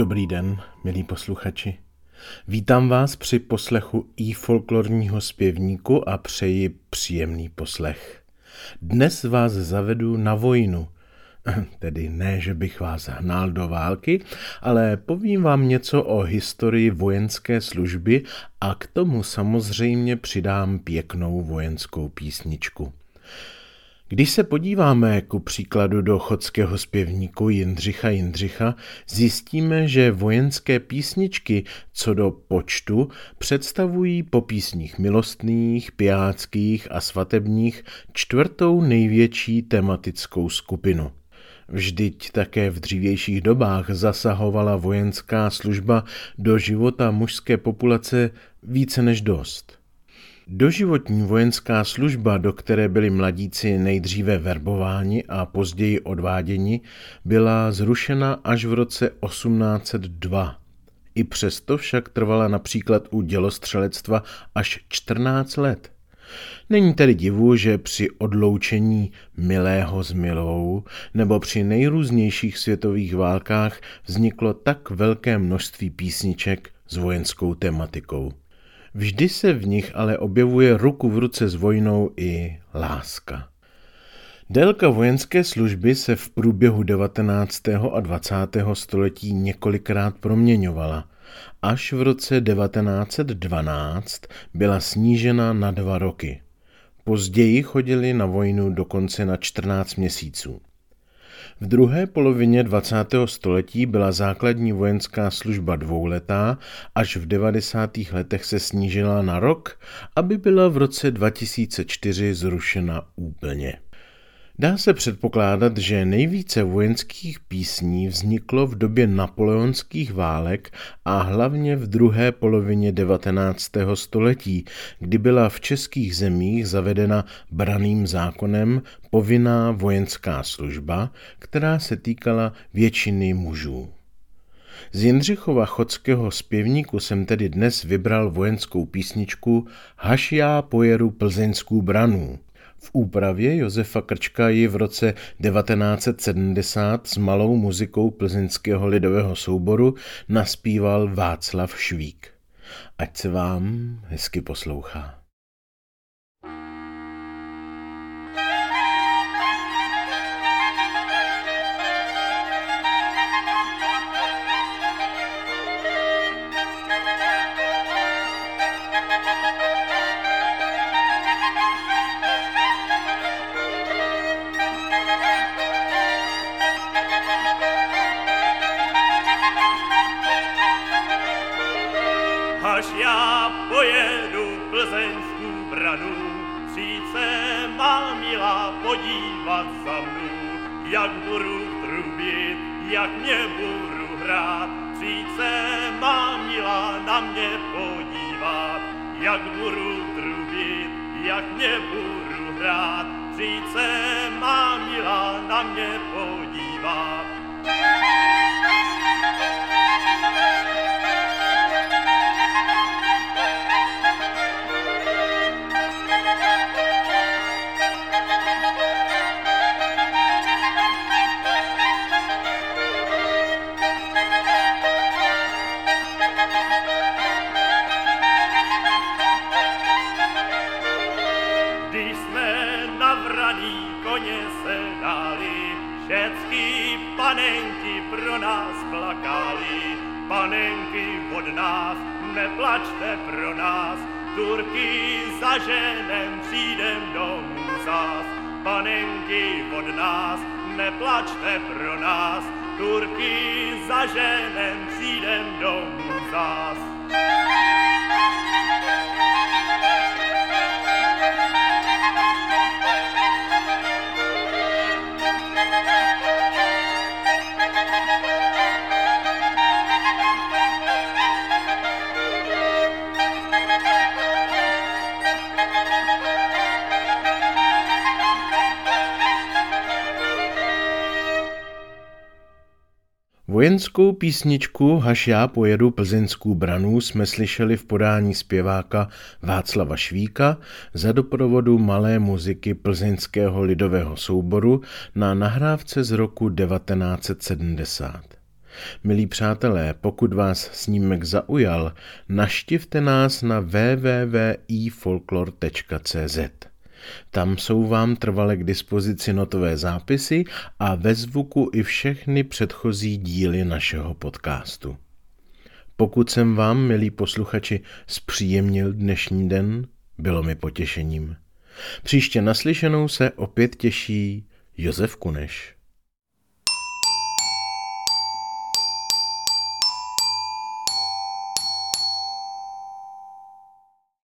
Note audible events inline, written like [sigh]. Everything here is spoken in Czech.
Dobrý den, milí posluchači. Vítám vás při poslechu i folklorního zpěvníku a přeji příjemný poslech. Dnes vás zavedu na vojnu, [clears throat] tedy ne, že bych vás hnal do války, ale povím vám něco o historii vojenské služby a k tomu samozřejmě přidám pěknou vojenskou písničku. Když se podíváme ku příkladu do chodského zpěvníku Jindřicha Jindřicha, zjistíme, že vojenské písničky co do počtu představují po písních milostných, pijáckých a svatebních čtvrtou největší tematickou skupinu. Vždyť také v dřívějších dobách zasahovala vojenská služba do života mužské populace více než dost. Doživotní vojenská služba, do které byli mladíci nejdříve verbováni a později odváděni, byla zrušena až v roce 1802. I přesto však trvala například u dělostřelectva až 14 let. Není tedy divu, že při odloučení milého s milou nebo při nejrůznějších světových válkách vzniklo tak velké množství písniček s vojenskou tematikou. Vždy se v nich ale objevuje ruku v ruce s vojnou i láska. Délka vojenské služby se v průběhu 19. a 20. století několikrát proměňovala. Až v roce 1912 byla snížena na dva roky. Později chodili na vojnu dokonce na 14 měsíců. V druhé polovině 20. století byla základní vojenská služba dvouletá, až v 90. letech se snížila na rok, aby byla v roce 2004 zrušena úplně. Dá se předpokládat, že nejvíce vojenských písní vzniklo v době napoleonských válek a hlavně v druhé polovině 19. století, kdy byla v českých zemích zavedena braným zákonem povinná vojenská služba, která se týkala většiny mužů. Z Jindřichova chodského zpěvníku jsem tedy dnes vybral vojenskou písničku Haš já pojeru plzeňskou branu, v úpravě Josefa Krčka ji v roce 1970 s malou muzikou plzeňského lidového souboru naspíval Václav Švík. Ať se vám hezky poslouchá. Plzeňskou branu, přijď má milá podívat za mnou, jak budu trubit, jak mě budu hrát. Přijď má milá na mě podívat, jak budu trubit, jak mě budu hrát. Přijď má milá na mě podívat. koně panenky pro nás plakali. Panenky od nás, neplačte pro nás, Turky za ženem přijdem domů zás. Panenky od nás, neplačte pro nás, Turky za ženem přijdem domů zás. Vojenskou písničku Haš já pojedu plzeňskou branu jsme slyšeli v podání zpěváka Václava Švíka za doprovodu malé muziky plzeňského lidového souboru na nahrávce z roku 1970. Milí přátelé, pokud vás snímek zaujal, naštivte nás na www.ifolklor.cz. Tam jsou vám trvale k dispozici notové zápisy a ve zvuku i všechny předchozí díly našeho podcastu. Pokud jsem vám, milí posluchači, zpříjemnil dnešní den, bylo mi potěšením. Příště naslyšenou se opět těší Josef Kuneš.